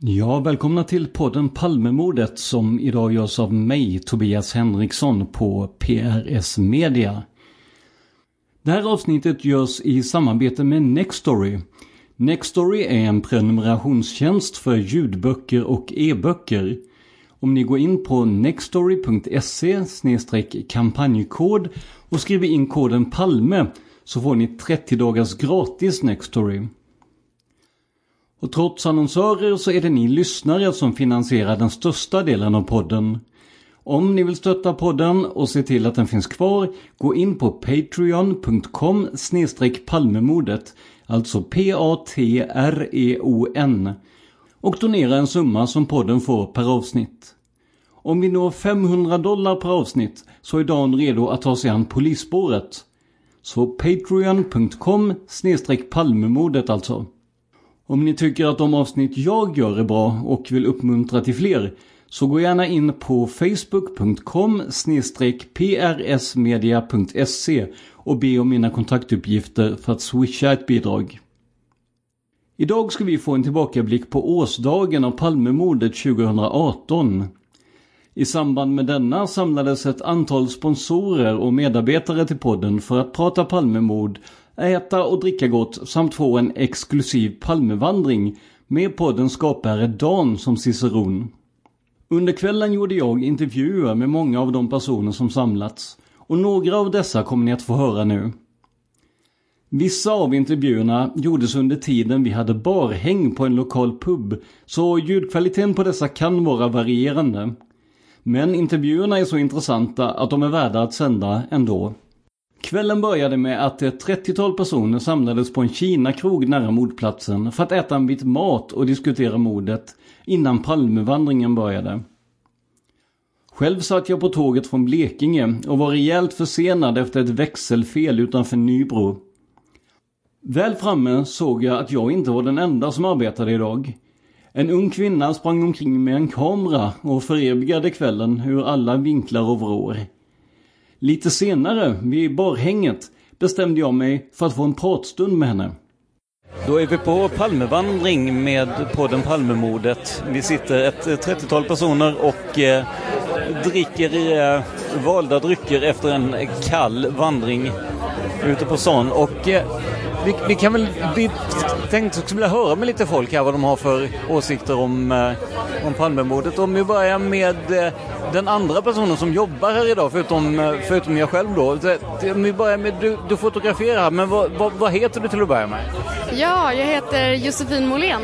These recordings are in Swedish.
Ja, välkomna till podden Palmemordet som idag görs av mig, Tobias Henriksson på PRS Media. Det här avsnittet görs i samarbete med Nextory. Nextory är en prenumerationstjänst för ljudböcker och e-böcker. Om ni går in på nextory.se kampanjkod och skriver in koden PALME så får ni 30 dagars gratis Nextory. Och trots annonsörer så är det ni lyssnare som finansierar den största delen av podden. Om ni vill stötta podden och se till att den finns kvar, gå in på patreon.com palmemodet, alltså P-A-T-R-E-O-N, och donera en summa som podden får per avsnitt. Om vi når 500 dollar per avsnitt så är Dan redo att ta sig an polisspåret. Så patreon.com palmemodet alltså. Om ni tycker att de avsnitt jag gör är bra och vill uppmuntra till fler så gå gärna in på facebook.com prsmedia.se och be om mina kontaktuppgifter för att swisha ett bidrag. Idag ska vi få en tillbakablick på årsdagen av Palmemordet 2018. I samband med denna samlades ett antal sponsorer och medarbetare till podden för att prata Palmemord äta och dricka gott samt få en exklusiv Palmevandring med poddens skapare Dan som ciceron. Under kvällen gjorde jag intervjuer med många av de personer som samlats och några av dessa kommer ni att få höra nu. Vissa av intervjuerna gjordes under tiden vi hade barhäng på en lokal pub så ljudkvaliteten på dessa kan vara varierande. Men intervjuerna är så intressanta att de är värda att sända ändå. Kvällen började med att ett 30-tal personer samlades på en Kina-krog nära mordplatsen för att äta en bit mat och diskutera mordet innan Palmevandringen började. Själv satt jag på tåget från Blekinge och var rejält försenad efter ett växelfel utanför Nybro. Väl framme såg jag att jag inte var den enda som arbetade idag. En ung kvinna sprang omkring med en kamera och förevigade kvällen ur alla vinklar och vrår. Lite senare, vid barhänget, bestämde jag mig för att få en pratstund med henne. Då är vi på Palmevandring med podden Palmemordet. Vi sitter ett eh, 30-tal personer och eh, dricker eh, valda drycker efter en kall vandring ute på stan. Och eh, vi, vi kan väl, vi tänkte skulle vilja höra med lite folk här vad de har för åsikter om, eh, om Palmemordet. Om vi börjar med eh, den andra personen som jobbar här idag, förutom, eh, förutom jag själv då. Om vi börjar med, du, du fotograferar här, men vad, vad, vad heter du till att börja med? Ja, jag heter Josefin Molén.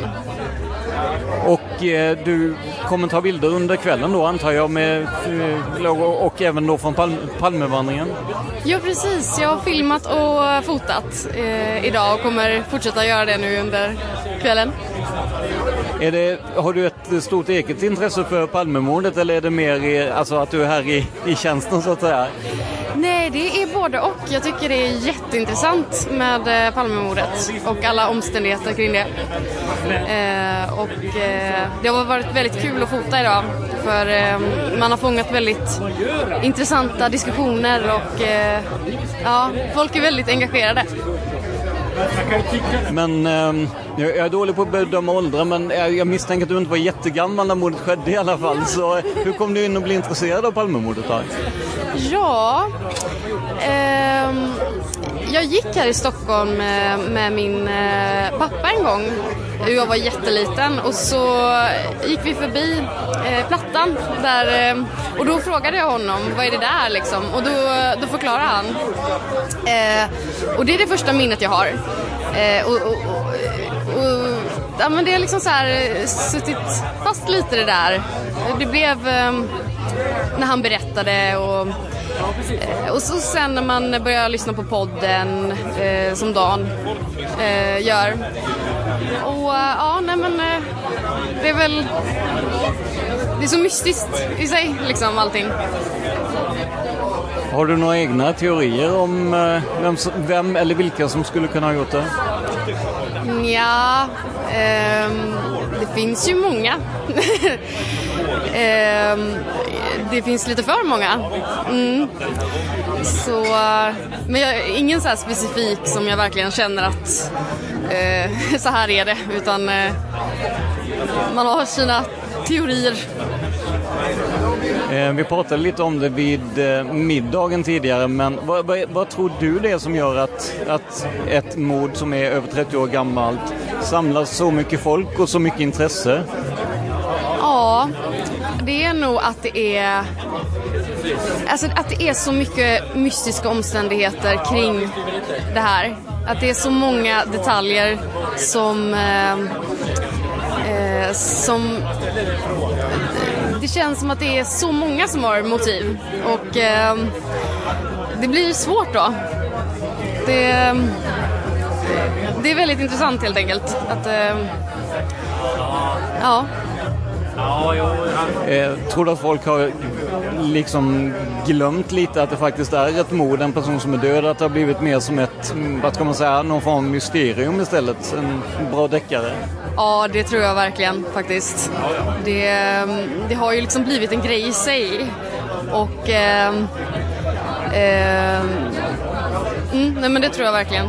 Och eh, du kommer ta bilder under kvällen då antar jag, med, eh, och, och även då från Palm, Palmevandringen? Ja, precis. Jag har filmat och fotat eh, idag och kommer fortsätta göra det nu under kvällen. Det, har du ett stort eget intresse för Palmemordet eller är det mer i, alltså att du är här i, i tjänsten så att säga? Nej, det är både och. Jag tycker det är jätteintressant med eh, Palmemordet och alla omständigheter kring det. Eh, och eh, det har varit väldigt kul att fota idag för eh, man har fångat väldigt intressanta diskussioner och eh, ja, folk är väldigt engagerade. Men ehm, jag, är dålig på att bedöma åldrar men jag, misstänker att du inte var jättegammal när mordet skedde i alla fall. Så hur kom du in och blev intresserad av Palmemordet då? Ja, ehm, jag gick här i Stockholm eh, med, min eh, pappa en gång. Jag var jätteliten och så gick vi förbi eh, Plattan där, eh, och då frågade jag honom vad är det där liksom och då, då förklarade han. Eh, och det är det första minnet jag har. Eh, och, och, och, ja, men det är liksom så här eh, suttit fast lite det där. Det blev eh, när han berättade och Eh, Och så sen när man börjar lyssna på podden eh, som Dan eh, gör. Och eh, ja, nej men eh, det är väl... Det är så mystiskt i sig liksom allting. Har du några egna teorier om eh, vem, vem eller vilka som skulle kunna ha gjort det? Ja, ehm, det finns ju många. Ehm, det finns lite för många. Mm. Så, men jag, ingen så här specifik som jag verkligen känner att eh, så här är det. Utan eh, man har sina teorier. Eh, vi pratade lite om det vid eh, middagen tidigare, men vad, vad, vad tror du det är som gör att, att ett mord som är över 30 år gammalt samlar så mycket folk och så mycket intresse? Ja, det är nog att det är Alltså att det är så mycket mystiska omständigheter kring det här. Att det är så många detaljer som... Eh, eh, som det känns som att det är så många som har motiv. Och eh, det blir svårt då. Det, ehm, det är väldigt intressant helt enkelt. Att, eh, ja. Eh, tror du att folk har liksom glömt lite att det faktiskt är ett mord, en person som är död, att det har blivit mer som ett, mm, vad ska man säga, någon form av mysterium istället? En bra deckare? Ja, det tror jag verkligen faktiskt. Det, det har ju liksom blivit en grej i sig. Och... Eh, eh, mm, nej men det tror jag verkligen.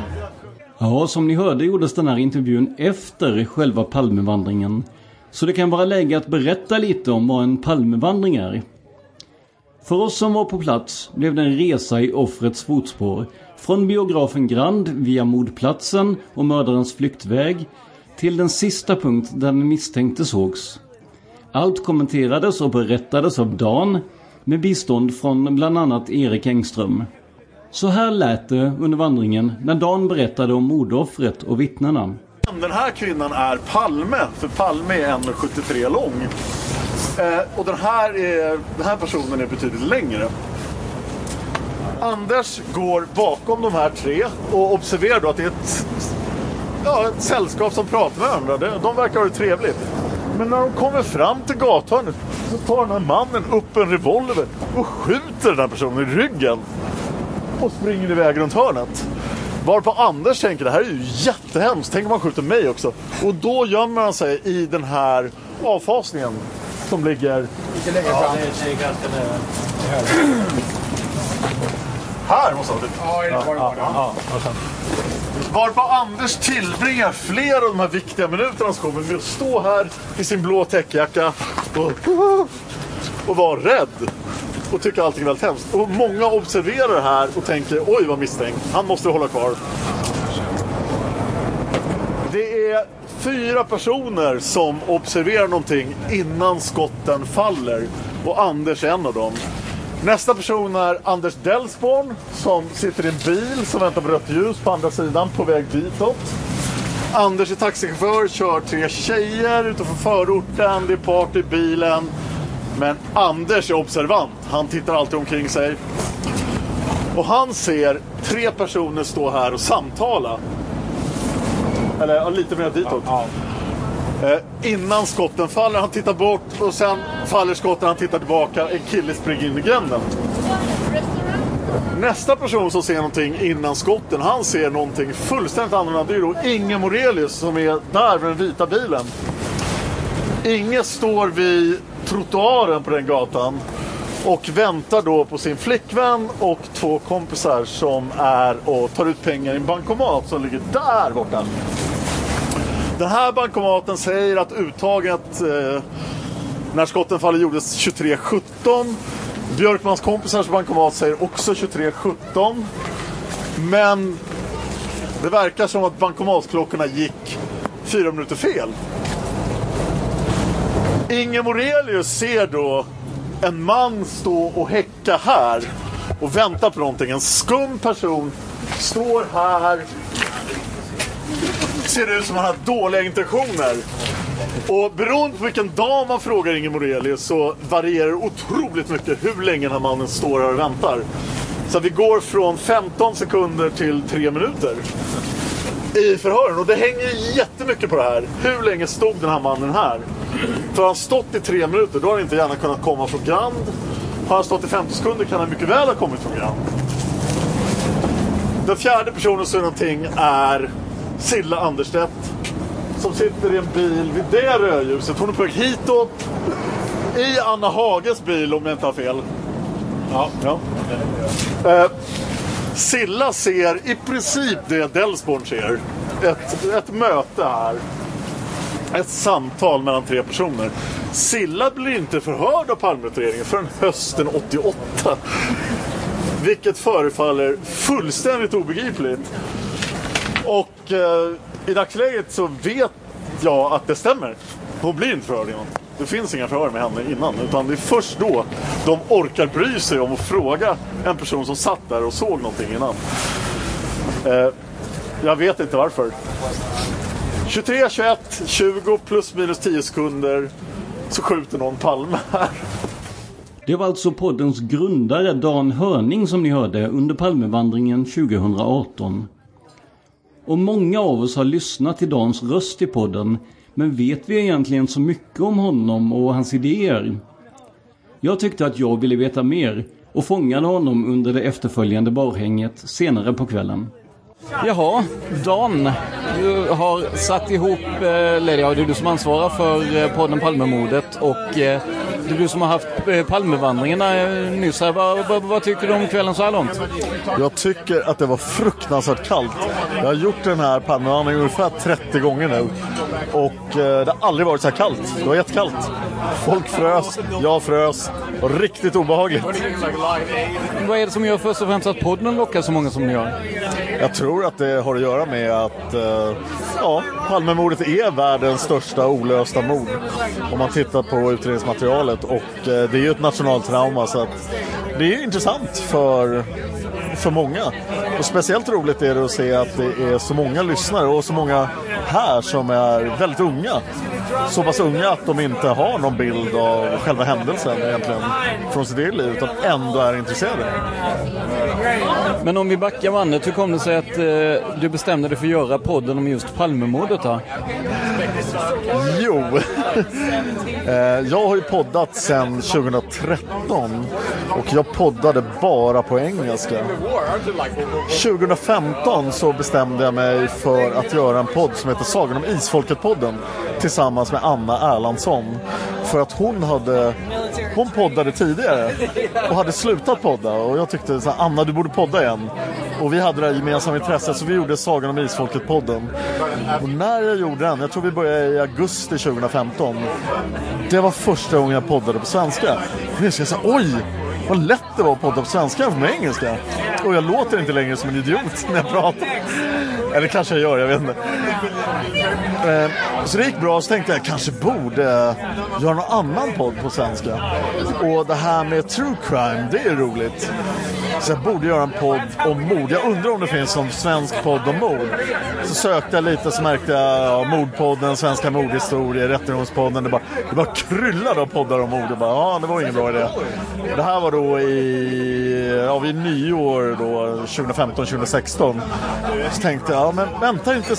Ja, som ni hörde gjordes den här intervjun efter själva Palmevandringen. Så det kan vara läge att berätta lite om vad en Palmevandring är. För oss som var på plats blev det en resa i offrets fotspår. Från biografen Grand via mordplatsen och mördarens flyktväg till den sista punkt där den misstänkte sågs. Allt kommenterades och berättades av Dan med bistånd från bland annat Erik Engström. Så här lät det under vandringen när Dan berättade om mordoffret och vittnena. Den här kvinnan är Palme, för Palme är 1,73 lång. Eh, och den här, är, den här personen är betydligt längre. Anders går bakom de här tre och observerar då att det är ett, ja, ett sällskap som pratar med varandra. De- De verkar ha det trevligt. Men när de kommer fram till gathörnet så tar den här mannen upp en revolver och skjuter den här personen i ryggen. Och springer iväg runt hörnet. Varpå Anders tänker det här är ju jättehemskt. Tänk om han skjuter mig också. Och då gömmer han sig i den här avfasningen som ligger... Ja. Här måste han typ. Ja, ja, ja, ja. Varpå Anders tillbringar flera av de här viktiga minuterna som kommer med att stå här i sin blå täckjacka och, och vara rädd. Och tycka allting är väldigt hemskt. Och många observerar det här och tänker oj vad misstänkt. Han måste hålla kvar. Det är fyra personer som observerar någonting innan skotten faller. Och Anders är en av dem. Nästa person är Anders Delsborn som sitter i en bil som väntar på rött ljus på andra sidan på väg ditåt. Anders är taxichaufför, kör tre tjejer utanför förorten, det är party i bilen. Men Anders är observant, han tittar alltid omkring sig. Och han ser tre personer stå här och samtala. Eller ja, lite mer ditåt. Eh, innan skotten faller, han tittar bort och sen faller skotten, han tittar tillbaka. En kille springer in i gränden. Nästa person som ser någonting innan skotten, han ser någonting fullständigt annorlunda. Det är då Inge Morelius som är där vid den vita bilen. Inge står vid trottoaren på den gatan och väntar då på sin flickvän och två kompisar som är och tar ut pengar i en bankomat som ligger där borta. Den här bankomaten säger att uttaget eh, när skotten faller gjordes 23.17. Björkmans kompisars bankomat säger också 23.17. Men det verkar som att bankomatklockorna gick fyra minuter fel. Inge Morelius ser då en man stå och häcka här och vänta på någonting. En skum person står här. Ser ut som han har dåliga intentioner. Och beroende på vilken dag man frågar Inge Morelius så varierar det otroligt mycket hur länge den här mannen står här och väntar. Så vi går från 15 sekunder till 3 minuter i förhören. Och det hänger jättemycket på det här. Hur länge stod den här mannen här? För har han stått i 3 minuter då har han inte gärna kunnat komma från Grand. Har han stått i 50 sekunder kan han mycket väl ha kommit från Grand. Den fjärde personen som är någonting är Silla Anderstedt. Som sitter i en bil vid det rödljuset. Hon är på väg hitåt. I Anna Hages bil om jag inte har fel. Ja. ja. Eh, Silla ser i princip det Delsborn ser. Ett, ett möte här. Ett samtal mellan tre personer. Silla blir inte förhörd av Palmeutredningen förrän hösten 88. Vilket förefaller fullständigt obegripligt. Och eh, i dagsläget så vet jag att det stämmer. Hon blir inte förhörd innan. Det finns inga förhör med henne innan. Utan det är först då de orkar bry sig om att fråga en person som satt där och såg någonting innan. Eh, jag vet inte varför. 23, 21, 20 plus minus 10 sekunder så skjuter någon Palme här. Det var alltså poddens grundare Dan Hörning som ni hörde under Palmevandringen 2018. Och många av oss har lyssnat till Dans röst i podden men vet vi egentligen så mycket om honom och hans idéer? Jag tyckte att jag ville veta mer och fångade honom under det efterföljande barhänget senare på kvällen. Jaha, Dan. Du har satt ihop, eh, eller ja, det är du som ansvarar för eh, podden Palmemordet och eh, det du som har haft Palmevandringarna nyss här. Vad, vad, vad, tycker du om kvällen så här långt? Jag tycker att det var fruktansvärt kallt. Jag har gjort den här Palmevandringen ungefär 30 gånger nu. Och det har aldrig varit så här kallt. Det var jättekallt. Folk frös, jag frös. Och riktigt obehagligt. Vad är det som gör först och främst att podden lockar så många som ni gör? Jag tror att det har att göra med att eh, ja, Palmemordet är världens största olösta mord. Om man tittar på utredningsmaterialet. Och eh, det är ju ett nationaltrauma så att det är intressant för, för många. Och speciellt roligt är det att se att det är så många lyssnare och så många här som är väldigt unga. Så pass unga att de inte har någon bild av själva händelsen egentligen från sitt eget liv utan ändå är intresserade. Men om vi backar bandet, hur kom det sig att eh, du bestämde dig för att göra podden om just Palmemordet? Jo, Eh, jag har ju poddat sedan 2013 och jag poddade bara på engelska. 2015 så bestämde jag mig för att göra en podd som heter Sagan om Isfolket-podden tillsammans med Anna Erlandsson. För att hon hade hon poddade tidigare och hade slutat podda och jag tyckte så här, Anna du borde podda igen. Och vi hade det här gemensamma intresset så vi gjorde Sagan om Isfolket-podden. Och när jag gjorde den, jag tror vi började i augusti 2015. Det var första gången jag poddade på svenska. Och jag säga, oj! Vad lätt det var att podda på svenska jämfört med engelska. Och jag låter inte längre som en idiot när jag pratar. Eller kanske jag gör, jag vet inte. Eh, så det gick bra, så tänkte jag kanske borde eh, göra någon annan podd på svenska. Och det här med true crime, det är roligt. Så jag borde göra en podd om mord. Jag undrar om det finns någon svensk podd om mord. Så sökte jag lite så märkte jag ja, Mordpodden, Svenska mordhistorier, Rättegångspodden. Det bara, det bara kryllade av poddar om mord. Jag bara, ja, det var ingen bra idé. Det här var då i, ja, vid nyår då, 2015-2016. Så tänkte jag, ja, men vänta inte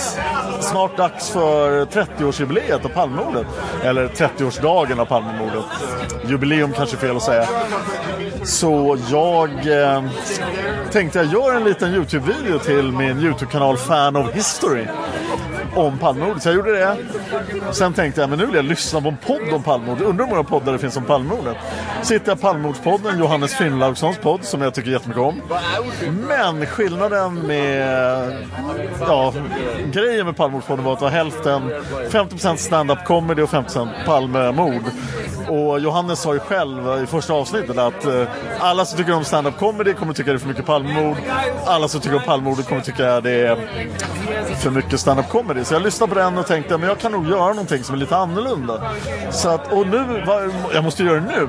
snart dags för 30-årsjubileet av Palmemordet. Eller 30-årsdagen av Palmemordet. Jubileum kanske är fel att säga. Så jag eh, tänkte jag gör en liten Youtube-video till min Youtube-kanal Fan of History om Palmemordet. Så jag gjorde det. Sen tänkte jag, men nu vill jag lyssna på en podd om Palmemordet. Undrar hur många poddar det finns om Palmemordet. Så hittade jag Palmemordspodden, Johannes Finnlaugssons podd, som jag tycker jättemycket om. Men skillnaden med... Ja, grejen med Palmemordspodden var att det var hälften 50% stand-up comedy och 50% Palmemord. Och Johannes sa ju själv i första avsnittet att eh, alla som tycker om stand-up comedy kommer tycka det är för mycket Palmemord. Alla som tycker om Palmemordet kommer tycka det är för mycket stand-up comedy. Så jag lyssnade på den och tänkte men jag kan nog göra någonting som är lite annorlunda. Så att, och nu, jag måste göra det nu.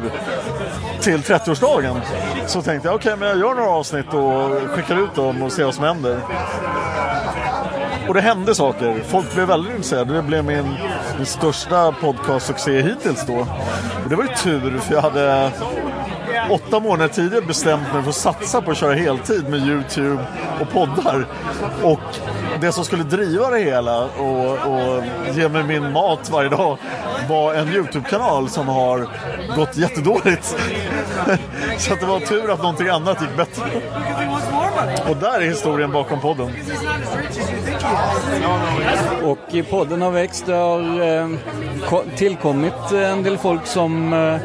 Till 30-årsdagen. Så tänkte jag okej men jag gör några avsnitt och skickar ut dem och ser vad som händer. Och det hände saker. Folk blev väldigt intresserade. Det blev min, min största podcastsuccé hittills då. Och det var ju tur för jag hade åtta månader tidigare bestämt mig för att satsa på att köra heltid med YouTube och poddar. Och det som skulle driva det hela och, och ge mig min mat varje dag var en YouTube-kanal som har gått jättedåligt. Så att det var tur att någonting annat gick bättre. Och där är historien bakom podden. Och i podden har växt. Det har eh, tillkommit eh, en del folk som eh,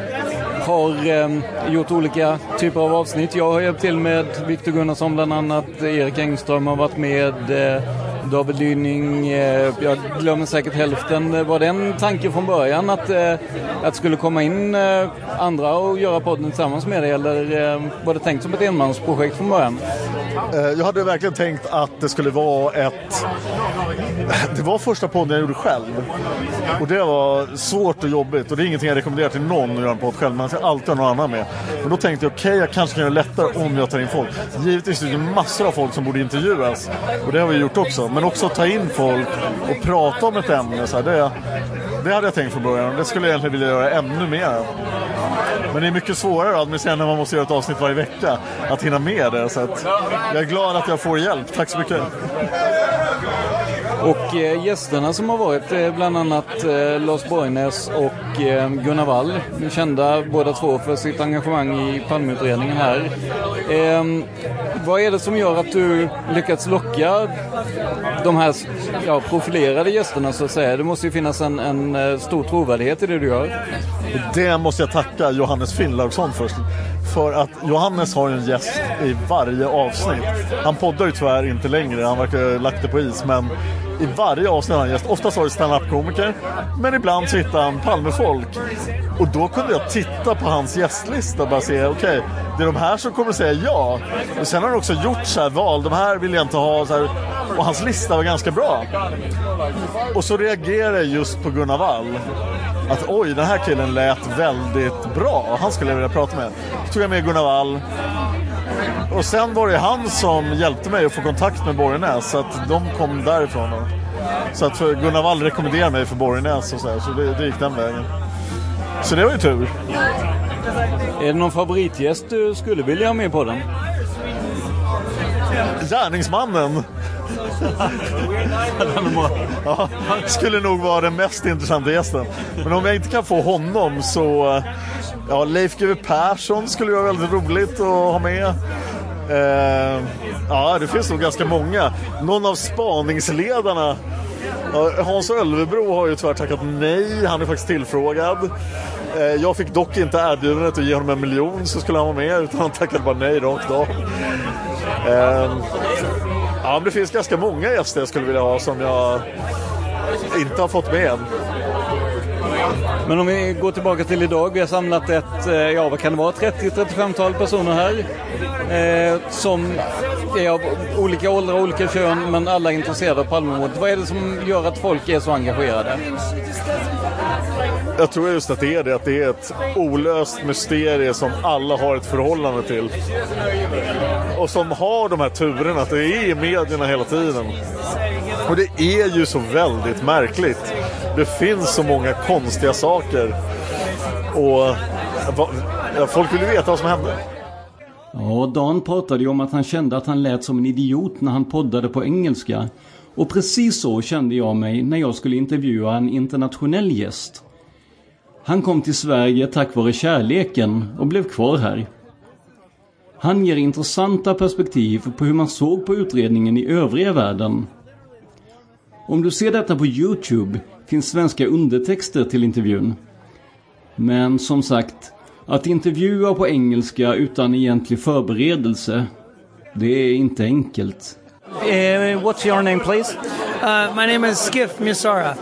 har eh, gjort olika typer av avsnitt. Jag har hjälpt till med Viktor Gunnarsson bland annat. Erik Engström har varit med. Eh, David Lyning, eh, jag glömmer säkert hälften. Var det en tanke från början att, eh, att det skulle komma in eh, andra och göra podden tillsammans med dig? Eller eh, var det tänkt som ett enmansprojekt från början? Eh, jag hade verkligen tänkt att det skulle vara ett... Det var första podden jag gjorde själv. Och det var svårt och jobbigt. Och det är ingenting jag rekommenderar till någon att göra en podd själv. Man ska alltid ha någon annan med. Men då tänkte jag, okej, jag kanske kan göra det lättare om jag tar in folk. Givetvis är det massor av folk som borde intervjuas. Och det har vi gjort också. Men också ta in folk och prata om ett ämne. Så här, det, det hade jag tänkt från början. Det skulle jag egentligen vilja göra ännu mer. Men det är mycket svårare att administrera när man måste göra ett avsnitt varje vecka. Att hinna med det. Så att jag är glad att jag får hjälp. Tack så mycket. Och eh, gästerna som har varit är bland annat eh, Lars Borgnäs och eh, Gunnar Wall. Kända båda två för sitt engagemang i Palmeutredningen här. Eh, vad är det som gör att du lyckats locka de här ja, profilerade gästerna så att säga? Det måste ju finnas en, en eh, stor trovärdighet i det du gör. Det måste jag tacka Johannes Finnlaugsson först. För att Johannes har en gäst i varje avsnitt. Han poddar ju tyvärr inte längre, han verkar ha lagt det på is. Men i varje avsnitt har han en gäst. Oftast var det standup-komiker. men ibland så hittade han Palmefolk. Och då kunde jag titta på hans gästlista och bara se, okej, det är de här som kommer säga ja. Och sen har han också gjort så här val, de här vill jag inte ha. Så här, och hans lista var ganska bra. Och så reagerade jag just på Gunnar Wall. Att oj, den här killen lät väldigt bra. Han skulle jag vilja prata med. Så tog jag med Gunnar Wall. Och sen var det han som hjälpte mig att få kontakt med Borgenäs. Så att de kom därifrån. Då. Så att för Gunnar Wall rekommenderade mig för Borgenäs och så, här, så det, det gick den vägen. Så det var ju tur. Är det någon favoritgäst du skulle vilja ha med på den? Gärningsmannen ja, skulle nog vara den mest intressanta gästen. Men om jag inte kan få honom så... Ja, Leif GW Persson skulle vara väldigt roligt att ha med. Eh, ja, det finns nog ganska många. Någon av spaningsledarna. Hans Ölvebro har ju tyvärr tackat nej. Han är faktiskt tillfrågad. Eh, jag fick dock inte erbjudandet att ge honom en miljon så skulle han vara med. Utan han tackade bara nej rakt av. Eh, Ja, men det finns ganska många gäster jag skulle vilja ha som jag inte har fått med än. Men om vi går tillbaka till idag. Vi har samlat ett, eh, ja vad kan det vara, 30-35-tal personer här. Eh, som är av olika åldrar, och olika kön, men alla är intresserade av Palmemordet. Vad är det som gör att folk är så engagerade? Jag tror just att det är det, att det är ett olöst mysterium som alla har ett förhållande till. Och som har de här turerna, att det är i medierna hela tiden. Och det är ju så väldigt märkligt. Det finns så många konstiga saker. Och folk vill ju veta vad som hände. Ja, Dan pratade ju om att han kände att han lät som en idiot när han poddade på engelska. Och precis så kände jag mig när jag skulle intervjua en internationell gäst. Han kom till Sverige tack vare kärleken och blev kvar här. Han ger intressanta perspektiv på hur man såg på utredningen i övriga världen. Om du ser detta på Youtube finns svenska undertexter till intervjun. Men som sagt, att intervjua på engelska utan egentlig förberedelse, det är inte enkelt. Uh, what's your name please? Uh, my name is Skif Misara.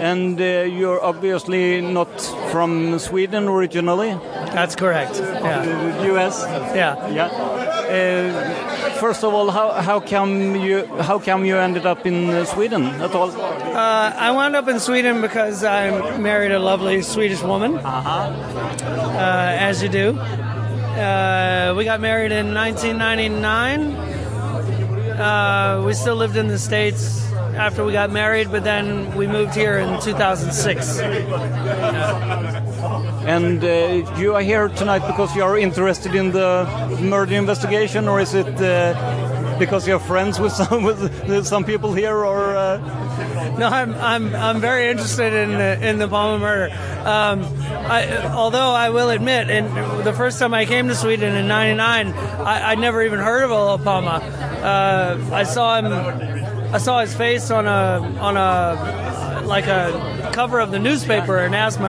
And uh, you're obviously not from Sweden originally? That's correct. Yeah. US? Yeah. Yeah. Uh, first of all, how, how come you how come you ended up in uh, Sweden at all? Uh, I wound up in Sweden because I married a lovely Swedish woman, uh-huh. as you do. Uh, we got married in 1999. Uh, we still lived in the states after we got married, but then we moved here in 2006. And uh, you are here tonight because you are interested in the murder investigation, or is it uh, because you're friends with some with some people here, or? No, I'm I'm I'm very interested in the, in the Palma murder. Um, I, although I will admit, and the first time I came to Sweden in '99, I, would never even heard of Olof Palma. Uh, I saw him I saw his face on a on a like a cover of the newspaper and asked my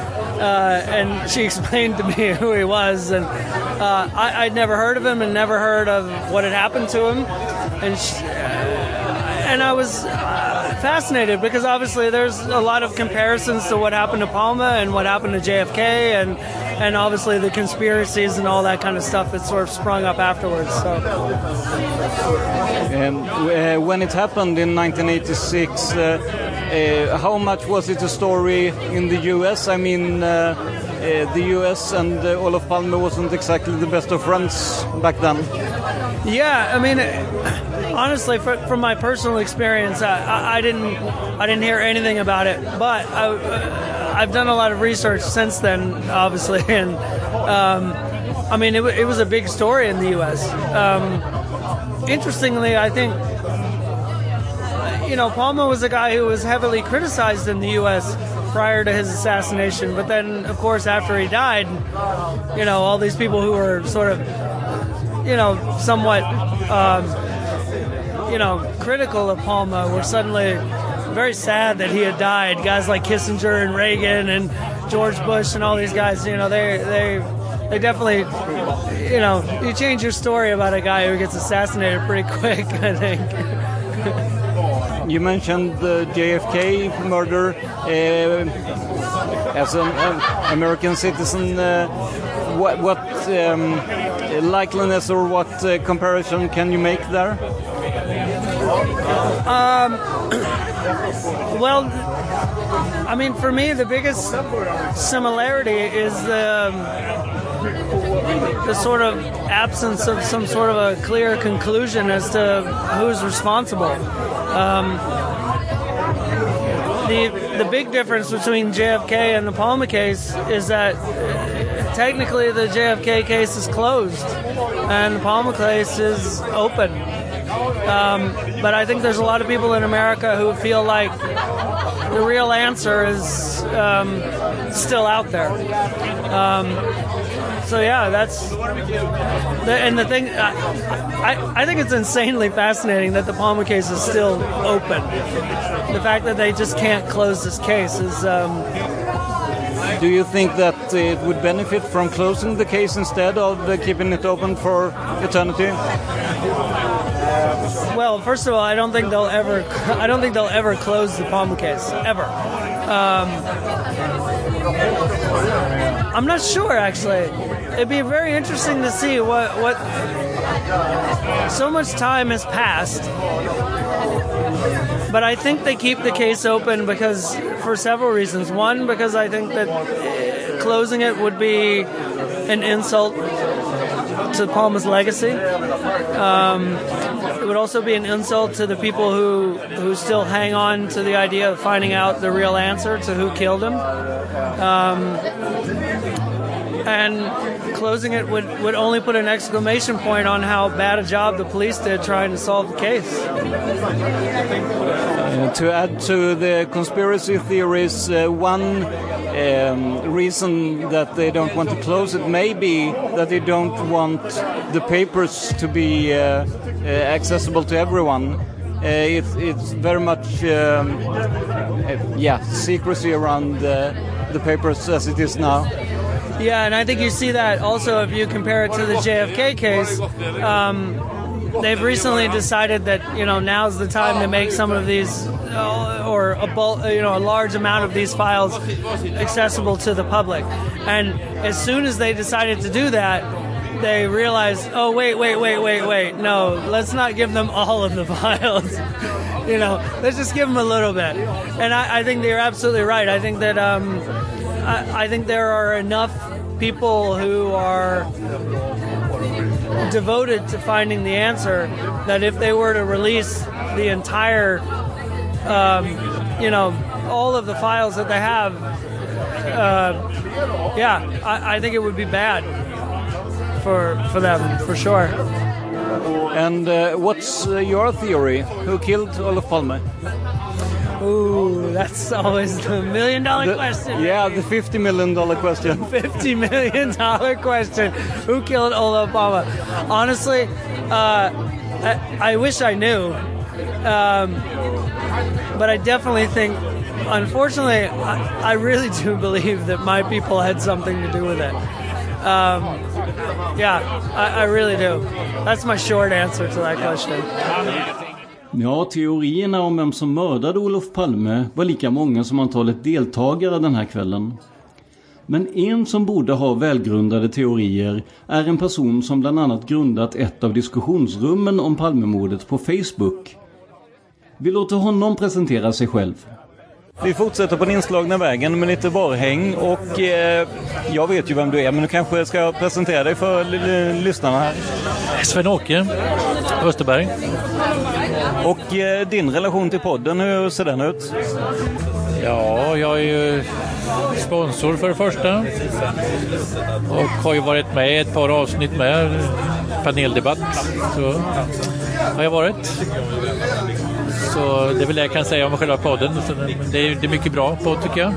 Uh, and she explained to me who he was, and uh, I, would never heard of him and never heard of what had happened to him, and she, and I was uh, fascinated because obviously there's a lot of comparisons to what happened to Palma and what happened to JFK, and and obviously the conspiracies and all that kind of stuff that sort of sprung up afterwards. So. Um, uh, when it happened in 1986. Uh, uh, how much was it a story in the US? I mean, uh, uh, the US and uh, Olof Palme wasn't exactly the best of friends back then. Yeah, I mean, honestly, for, from my personal experience, I, I, didn't, I didn't hear anything about it. But I, have done a lot of research since then, obviously, and um, I mean, it, it, was a big story in the U.S. Um, interestingly, I think you know, Palma was a guy who was heavily criticized in the U.S. prior to his assassination. But then, of course, after he died, you know, all these people who were sort of, you know, somewhat, um, you know, critical of Palma were suddenly very sad that he had died. Guys like Kissinger and Reagan and George Bush and all these guys, you know, they they they definitely, you know, you change your story about a guy who gets assassinated pretty quick. I think. You mentioned the JFK murder. Uh, as an uh, American citizen, uh, what, what um, likeliness or what comparison can you make there? Um, well, I mean, for me, the biggest similarity is the, the sort of absence of some sort of a clear conclusion as to who's responsible. Um, the the big difference between JFK and the Palma case is that uh, technically the JFK case is closed and the Palma case is open. Um, but I think there's a lot of people in America who feel like the real answer is um, still out there. Um, so yeah, that's the, and the thing. I, I, I think it's insanely fascinating that the Palmer case is still open. The fact that they just can't close this case is. Um, Do you think that it would benefit from closing the case instead of uh, keeping it open for eternity? Well, first of all, I don't think they'll ever. I don't think they'll ever close the Palmer case ever. Um, I'm not sure actually. It'd be very interesting to see what what. So much time has passed, but I think they keep the case open because for several reasons. One, because I think that eh, closing it would be an insult to Palma's legacy. Um, would also be an insult to the people who who still hang on to the idea of finding out the real answer to who killed him. Um, and closing it would, would only put an exclamation point on how bad a job the police did trying to solve the case. Uh, to add to the conspiracy theories, uh, one um, reason that they don't want to close it may be that they don't want the papers to be uh, uh accessible to everyone. Uh, it's, it's very much, um, uh, yeah, secrecy around the papers as it is now. Yeah, and I think you see that also if you compare it to the JFK case. Um, they've recently decided that you know now's the time to make some of these uh, or a bulk, you know a large amount of these files accessible to the public. And as soon as they decided to do that they realized oh wait wait wait wait wait no let's not give them all of the files. You know let's just give them a little bit. And I, I think they're absolutely right. I think that um, I, I think there are enough people who are devoted to finding the answer that if they were to release the entire, um, you know, all of the files that they have, uh, yeah, I, I, think it would be bad for for them for sure. And uh, what's uh, your theory? Who killed Olaf Palme? Ooh, that's always the million dollar the, question. Yeah, the fifty million dollar question. fifty million dollar question. Who killed Olof Palme? Honestly, uh, I, I, wish I knew, um, but I definitely think. Unfortunately, I, I, really do believe that my people had something to do with it. Um, yeah, I, I really do. That's my short answer to that question. Ja, teorierna om vem som mördade Olof Palme var lika många som antalet deltagare den här kvällen. Men en som borde ha välgrundade teorier är en person som bland annat grundat ett av diskussionsrummen om Palmemordet på Facebook. Vi låter honom presentera sig själv. Vi fortsätter på den inslagna vägen med lite varhäng och eh, jag vet ju vem du är men du kanske ska presentera dig för lyssnarna här. Sven-Åke Österberg. Och eh, din relation till podden, hur ser den ut? Ja, jag är ju sponsor för det första och har ju varit med i ett par avsnitt med paneldebatt. Så har jag varit. Så det är väl det jag kan säga om själva podden. Det är, det är mycket bra podd tycker jag.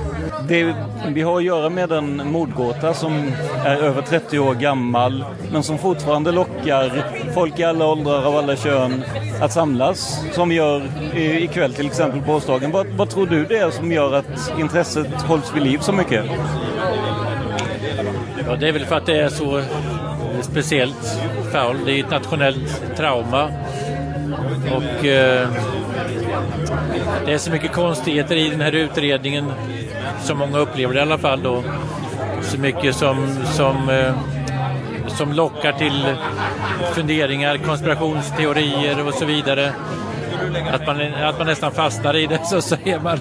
det, vi har att göra med en mordgåta som är över 30 år gammal men som fortfarande lockar folk i alla åldrar av alla kön att samlas som gör ikväll till exempel på årsdagen. Vad, vad tror du det är som gör att intresset hålls vid liv så mycket? Ja, det är väl för att det är så speciellt fall. Det är ett nationellt trauma. Och eh, det är så mycket konstigheter i den här utredningen, som många upplever det i alla fall då. Så mycket som, som, eh, som lockar till funderingar, konspirationsteorier och så vidare. Att man, att man nästan fastnar i det, så säger man.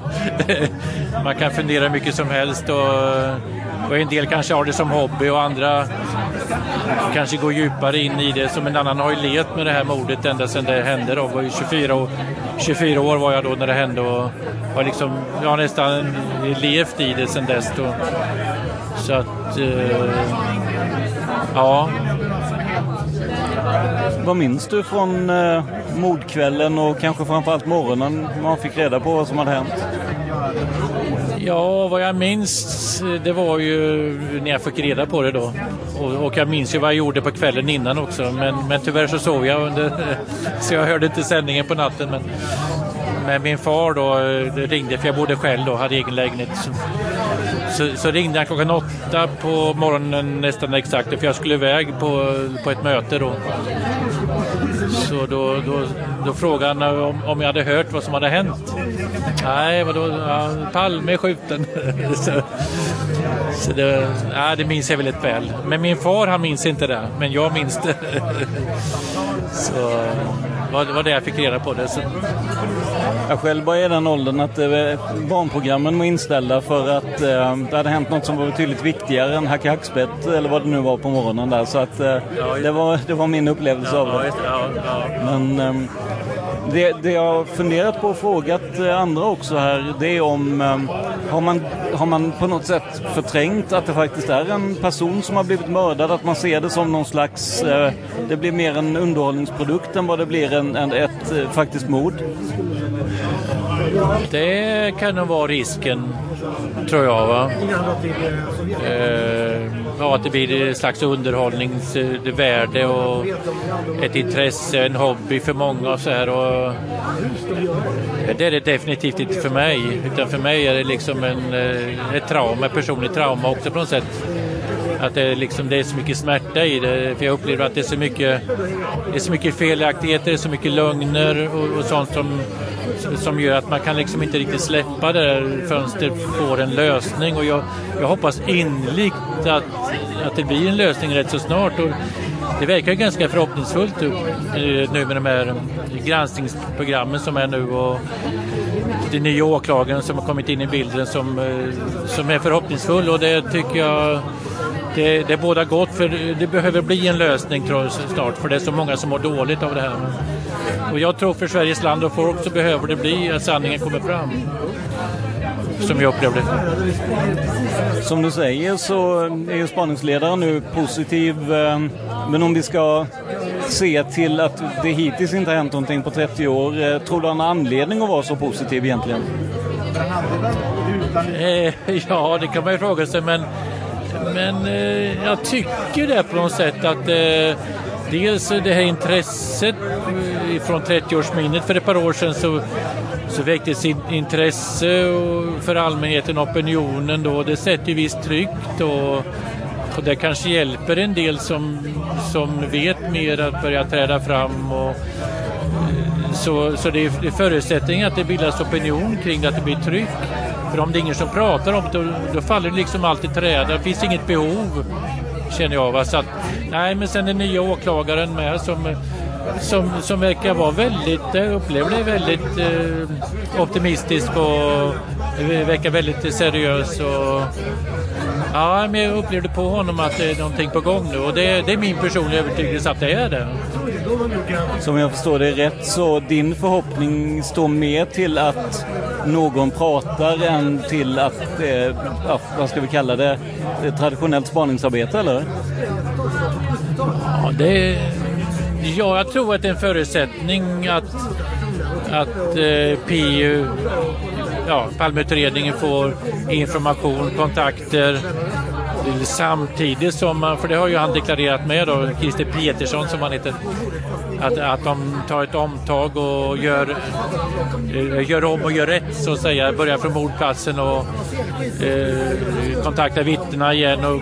man kan fundera mycket som helst och och en del kanske har det som hobby och andra kanske går djupare in i det. Som en annan har ju levt med det här mordet ända sedan det hände. Då. Var 24, år, 24 år var jag då när det hände och har liksom, jag har nästan levt i det sedan dess. Då. Så att, eh, ja. Vad minns du från eh, mordkvällen och kanske framförallt morgonen man fick reda på vad som hade hänt? Ja, vad jag minns det var ju när jag fick reda på det då. Och, och jag minns ju vad jag gjorde på kvällen innan också. Men, men tyvärr så sov jag under, så jag hörde inte sändningen på natten. Men, men min far då eh, ringde, för jag bodde själv då, hade egen lägenhet. Så, så, ringde han klockan åtta på morgonen nästan exakt, för jag skulle iväg på, på ett möte då. Så då, då, då frågade han om, om jag hade hört vad som hade hänt. Nej, vadå? Ja, Palme är skjuten. så, så det, ja, det minns jag väldigt väl. Men min far han minns inte det, men jag minns det. så var, var det jag fick reda på det. Så. Jag själv var i den åldern att eh, barnprogrammen var inställda för att eh, det hade hänt något som var betydligt viktigare än Hacke Hackspett eller vad det nu var på morgonen där. Så att eh, det, var, det var min upplevelse ja, av det. Ja, ja, Men eh, det, det jag har funderat på och frågat eh, andra också här det är om eh, har man, har man på något sätt förträngt att det faktiskt är en person som har blivit mördad? Att man ser det som någon slags, det blir mer en underhållningsprodukt än vad det blir en, en ett faktiskt mord? Det kan nog vara risken, tror jag. Va? Eh, ja, att det blir ett slags underhållningsvärde eh, och ett intresse, en hobby för många och så här. Och det är det definitivt inte för mig, utan för mig är det liksom en, eh, ett trauma, ett personligt trauma också på något sätt att det, liksom, det är så mycket smärta i det. För jag upplever att det är så mycket, det är så mycket felaktigheter, så mycket lögner och, och sånt som, som gör att man kan liksom inte riktigt släppa det där fönstret får en lösning. Och jag, jag hoppas innerligt att, att det blir en lösning rätt så snart. Och det verkar ganska förhoppningsfullt eh, nu med de här granskningsprogrammen som är nu. Och, den nya åklagaren som har kommit in i bilden som, eh, som är förhoppningsfull och det tycker jag det, det båda gott för det behöver bli en lösning tror jag, snart för det är så många som mår dåligt av det här. Och jag tror för Sveriges land och folk så behöver det bli att sanningen kommer fram. Som jag upplevde Som du säger så är ju spaningsledaren nu positiv. Eh, men om vi ska se till att det hittills inte har hänt någonting på 30 år. Eh, tror du han har anledning att vara så positiv egentligen? Eh, ja, det kan man ju fråga sig men men eh, jag tycker det på något sätt att eh, dels det här intresset från 30-årsminnet för ett par år sedan så, så väcktes intresse för allmänheten och opinionen då. Det sätter ju visst tryck och, och det kanske hjälper en del som, som vet mer att börja träda fram. Och, eh, så, så det är förutsättningen att det bildas opinion kring det, att det blir tryck. För om det är ingen som pratar om det, då, då faller det liksom allt i träda. Det finns inget behov, känner jag. Va? Så att, nej, men sen den nya åklagaren med som, som, som verkar vara väldigt, eh, upplever det väldigt eh, optimistisk och verkar väldigt seriös. Och, ja, men jag upplevde på honom att det är någonting på gång nu och det, det är min personliga övertygelse att det är det. Som jag förstår det rätt så din förhoppning står mer till att någon pratar än till att, eh, vad ska vi kalla det, traditionellt spaningsarbete eller? Ja, det, ja, jag tror att det är en förutsättning att, att eh, PU ja, Palmeutredningen får information, kontakter samtidigt som man, för det har ju han deklarerat med då, Christer Petersson som han heter, att, att de tar ett omtag och gör, eh, gör om och gör rätt så att säga. Börjar från mordplatsen och eh, kontaktar vittnena igen och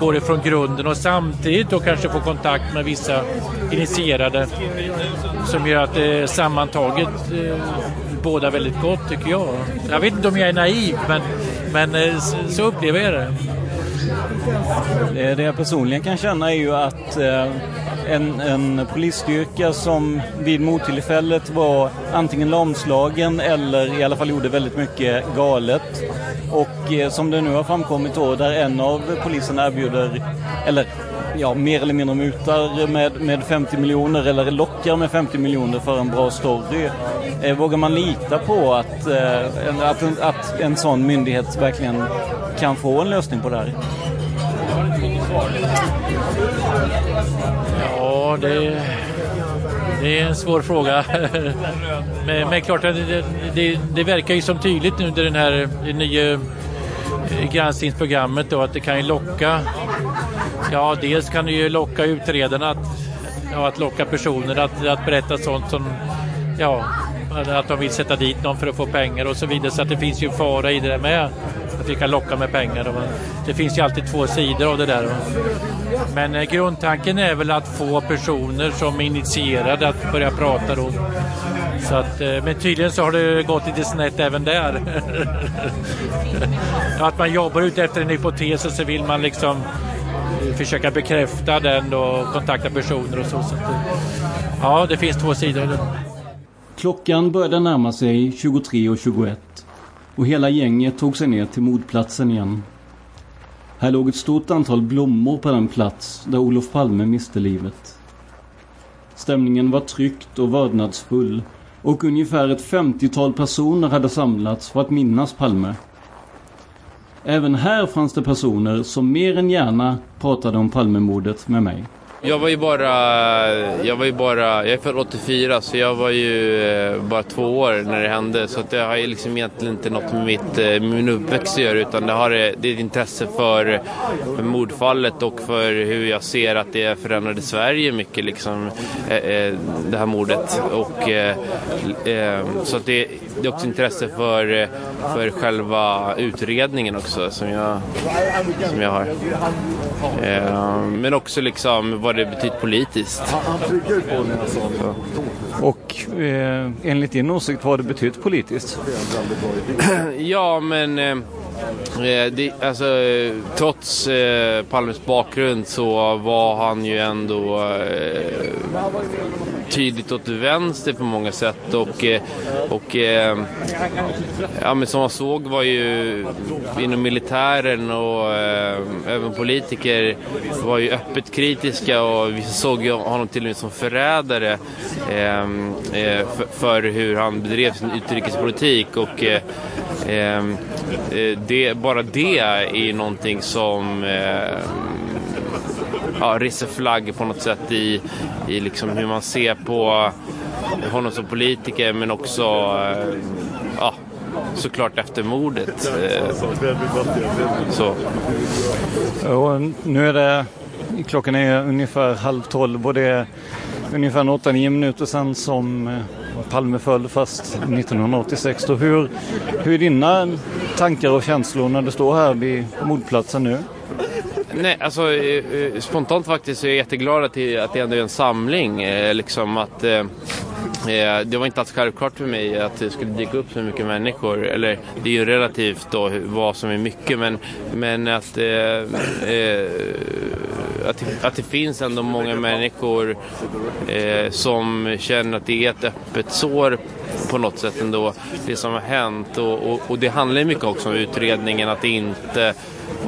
går ifrån grunden och samtidigt då kanske får kontakt med vissa initierade som gör att det sammantaget eh, båda väldigt gott tycker jag. Jag vet inte om jag är naiv men, men eh, så upplever jag det. Eh, det jag personligen kan känna är ju att eh, en, en polisstyrka som vid mordtillfället var antingen lamslagen eller i alla fall gjorde väldigt mycket galet. Och eh, som det nu har framkommit då, där en av poliserna erbjuder, eller ja, mer eller mindre mutar med, med 50 miljoner eller lockar med 50 miljoner för en bra story. Eh, vågar man lita på att, eh, att, att en sån myndighet verkligen kan få en lösning på det här? Ja, det, det är en svår fråga. men, men klart att det, det, det, verkar ju som tydligt nu under den här det nya eh, granskningsprogrammet då att det kan ju locka Ja, dels kan det ju locka utredarna att, ja, att locka personer att, att berätta sånt som ja, att de vill sätta dit någon för att få pengar och så vidare. Så att det finns ju fara i det där med. Att vi kan locka med pengar. Det finns ju alltid två sidor av det där. Men eh, grundtanken är väl att få personer som är initierade att börja prata då. Så att, eh, men tydligen så har det gått lite snett även där. att man jobbar ut efter en hypotes och så vill man liksom eh, försöka bekräfta den och kontakta personer och så. så att, ja, det finns två sidor. Klockan började närma sig 23.21 och hela gänget tog sig ner till mordplatsen igen. Här låg ett stort antal blommor på den plats där Olof Palme miste livet. Stämningen var tryckt och vördnadsfull och ungefär ett 50-tal personer hade samlats för att minnas Palme. Även här fanns det personer som mer än gärna pratade om Palmemordet med mig. Jag var ju bara, jag var ju bara, jag är född 84 så jag var ju eh, bara två år när det hände. Så att det har ju liksom egentligen inte något med mitt, eh, min uppväxt att göra utan det, har, eh, det är ett intresse för, för mordfallet och för hur jag ser att det förändrade Sverige mycket liksom det här mordet. Och så att det, det är också intresse för, för själva utredningen också som jag, som jag har. Men också liksom vad det betyder politiskt. Och eh, enligt din åsikt vad har det betytt politiskt? ja, men eh, eh, Eh, det, alltså, eh, trots eh, Palmes bakgrund så var han ju ändå eh, tydligt åt vänster på många sätt och, eh, och eh, ja, men som man såg var ju inom militären och eh, även politiker var ju öppet kritiska och vi såg ju honom till och med som förrädare eh, eh för, för, hur han bedrev sin utrikespolitik och eh, det, bara det är någonting som eh, ja, reser flagg på något sätt i, i liksom hur man ser på honom som politiker men också eh, ja, såklart efter mordet. Eh, så. Och nu är det, klockan är ungefär halv tolv och det är ungefär 8-9 minuter sedan som eh, Palme föll fast 1986. Då hur, hur är dina tankar och känslor när du står här vid mordplatsen nu? Nej, alltså eh, eh spontant faktiskt så är jag jätteglad att det, att det ändå är en samling. Eh, liksom att, eh, eh, det var inte alls självklart för mig att det skulle dyka upp så mycket människor. Eller det är ju relativt då vad som är mycket men, men att, eh, att, det, att det finns ändå många människor eh, som känner att det är ett öppet sår på något sätt ändå, det som har hänt. Och, och, och det handlar mycket också om utredningen, att det inte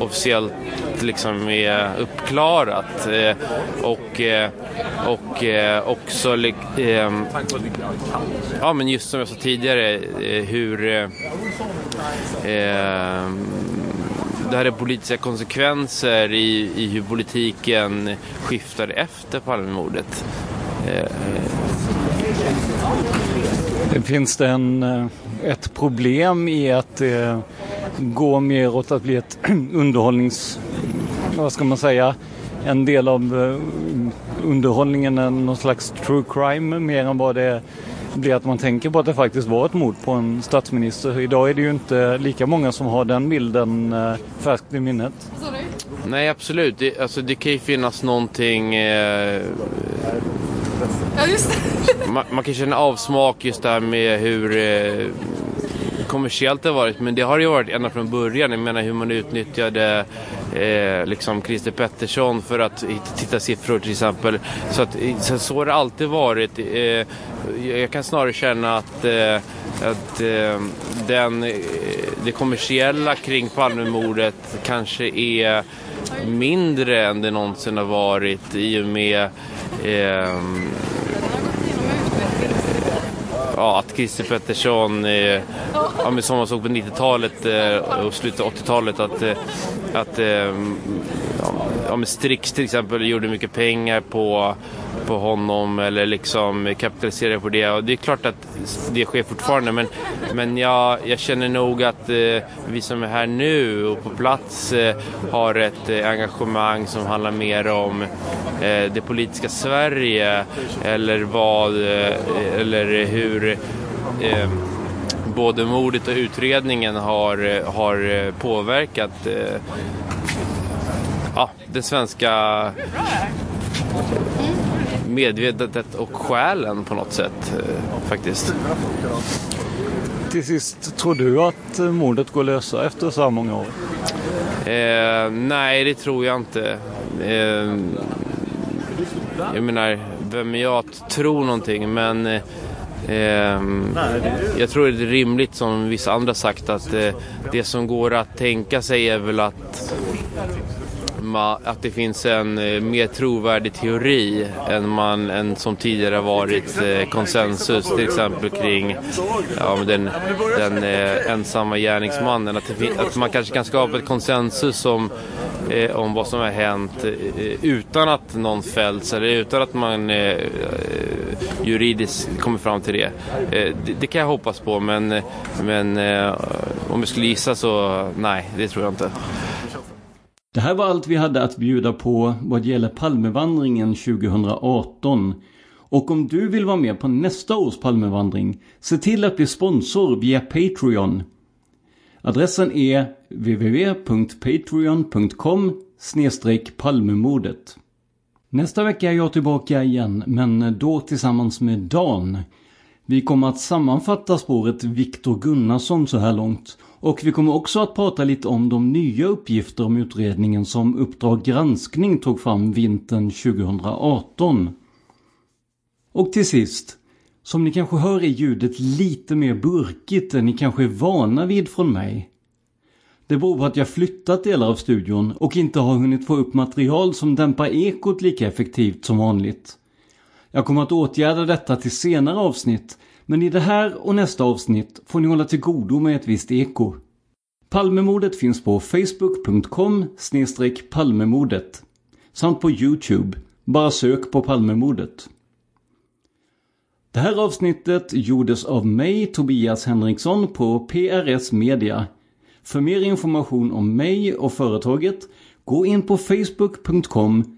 officiellt liksom är uppklarat. Eh, och, eh, och eh, också eh, ja, men just som jag sa tidigare eh, hur eh, det här är politiska konsekvenser i, i hur politiken skiftade efter Palmemordet. Det finns det en, eh, ett problem i att eh, det går mer åt att bli ett underhållnings... Vad ska man säga? En del av underhållningen än någon slags true crime mer än vad det är blir att man tänker på att det faktiskt var ett mord på en statsminister. Idag är det ju inte lika många som har den bilden eh, färskt i minnet. Nej, absolut. Det, alltså, det kan ju finnas någonting... Eh, Ja, just det. man, man kan känna avsmak just där med hur eh, kommersiellt det har varit. Men det har ju varit ända från början. Jag menar hur man utnyttjade eh, liksom Christer Pettersson för att titta siffror till exempel. Så, att, så, så har det alltid varit. Eh, jag kan snarare känna att, eh, att eh, den, eh, det kommersiella kring Palmemordet kanske är mindre än det någonsin har varit i och med eh, ja, att Christer Pettersson, eh, ja, som man såg på 90-talet eh, och slutet av 80-talet, att, eh, att eh, ja, Strix till exempel gjorde mycket pengar på, på honom eller liksom kapitalisera på det. Och det är klart att det sker fortfarande men, men jag, jag känner nog att eh, vi som är här nu och på plats eh, har ett eh, engagemang som handlar mer om eh, det politiska Sverige eller vad, eh, eller hur eh, både mordet och utredningen har, eh, har eh, påverkat eh, ja, det svenska medvetandet och själen på något sätt eh, faktiskt. Till sist, tror du att eh, mordet går att lösa efter så här många år? Eh, nej, det tror jag inte. Eh, jag menar, vem är jag att tro någonting? Men eh, jag tror det är rimligt som vissa andra sagt att eh, det som går att tänka sig är väl att att det finns en eh, mer trovärdig teori än, man, än som tidigare varit eh, konsensus till exempel kring ja, den, den eh, ensamma gärningsmannen. Att, det, att, man kanske kan skapa ett konsensus om, om vad som har hänt utan att någon fälls eller utan att man juridiskt kommer fram till det. det. det. kan jag hoppas på men, men om jag skulle gissa så nej, det tror jag inte. Det här var allt vi hade att bjuda på vad gäller Palmevandringen 2018. Och om du vill vara med på nästa års Palmevandring, se till att bli sponsor via Patreon. Adressen är www.patreon.com palmemordet. Nästa vecka är jag tillbaka igen, men då tillsammans med Dan. Vi kommer att sammanfatta spåret Viktor Gunnarsson så här långt och vi kommer också att prata lite om de nya uppgifter om utredningen som Uppdrag granskning tog fram vintern 2018. Och till sist, som ni kanske hör är ljudet lite mer burkigt än ni kanske är vana vid från mig. Det beror på att jag flyttat delar av studion och inte har hunnit få upp material som dämpar ekot lika effektivt som vanligt. Jag kommer att åtgärda detta till senare avsnitt men i det här och nästa avsnitt får ni hålla till godo med ett visst eko. Palmemordet finns på facebook.com palmemordet samt på Youtube. Bara sök på Palmemordet. Det här avsnittet gjordes av mig, Tobias Henriksson på PRS Media. För mer information om mig och företaget, gå in på facebook.com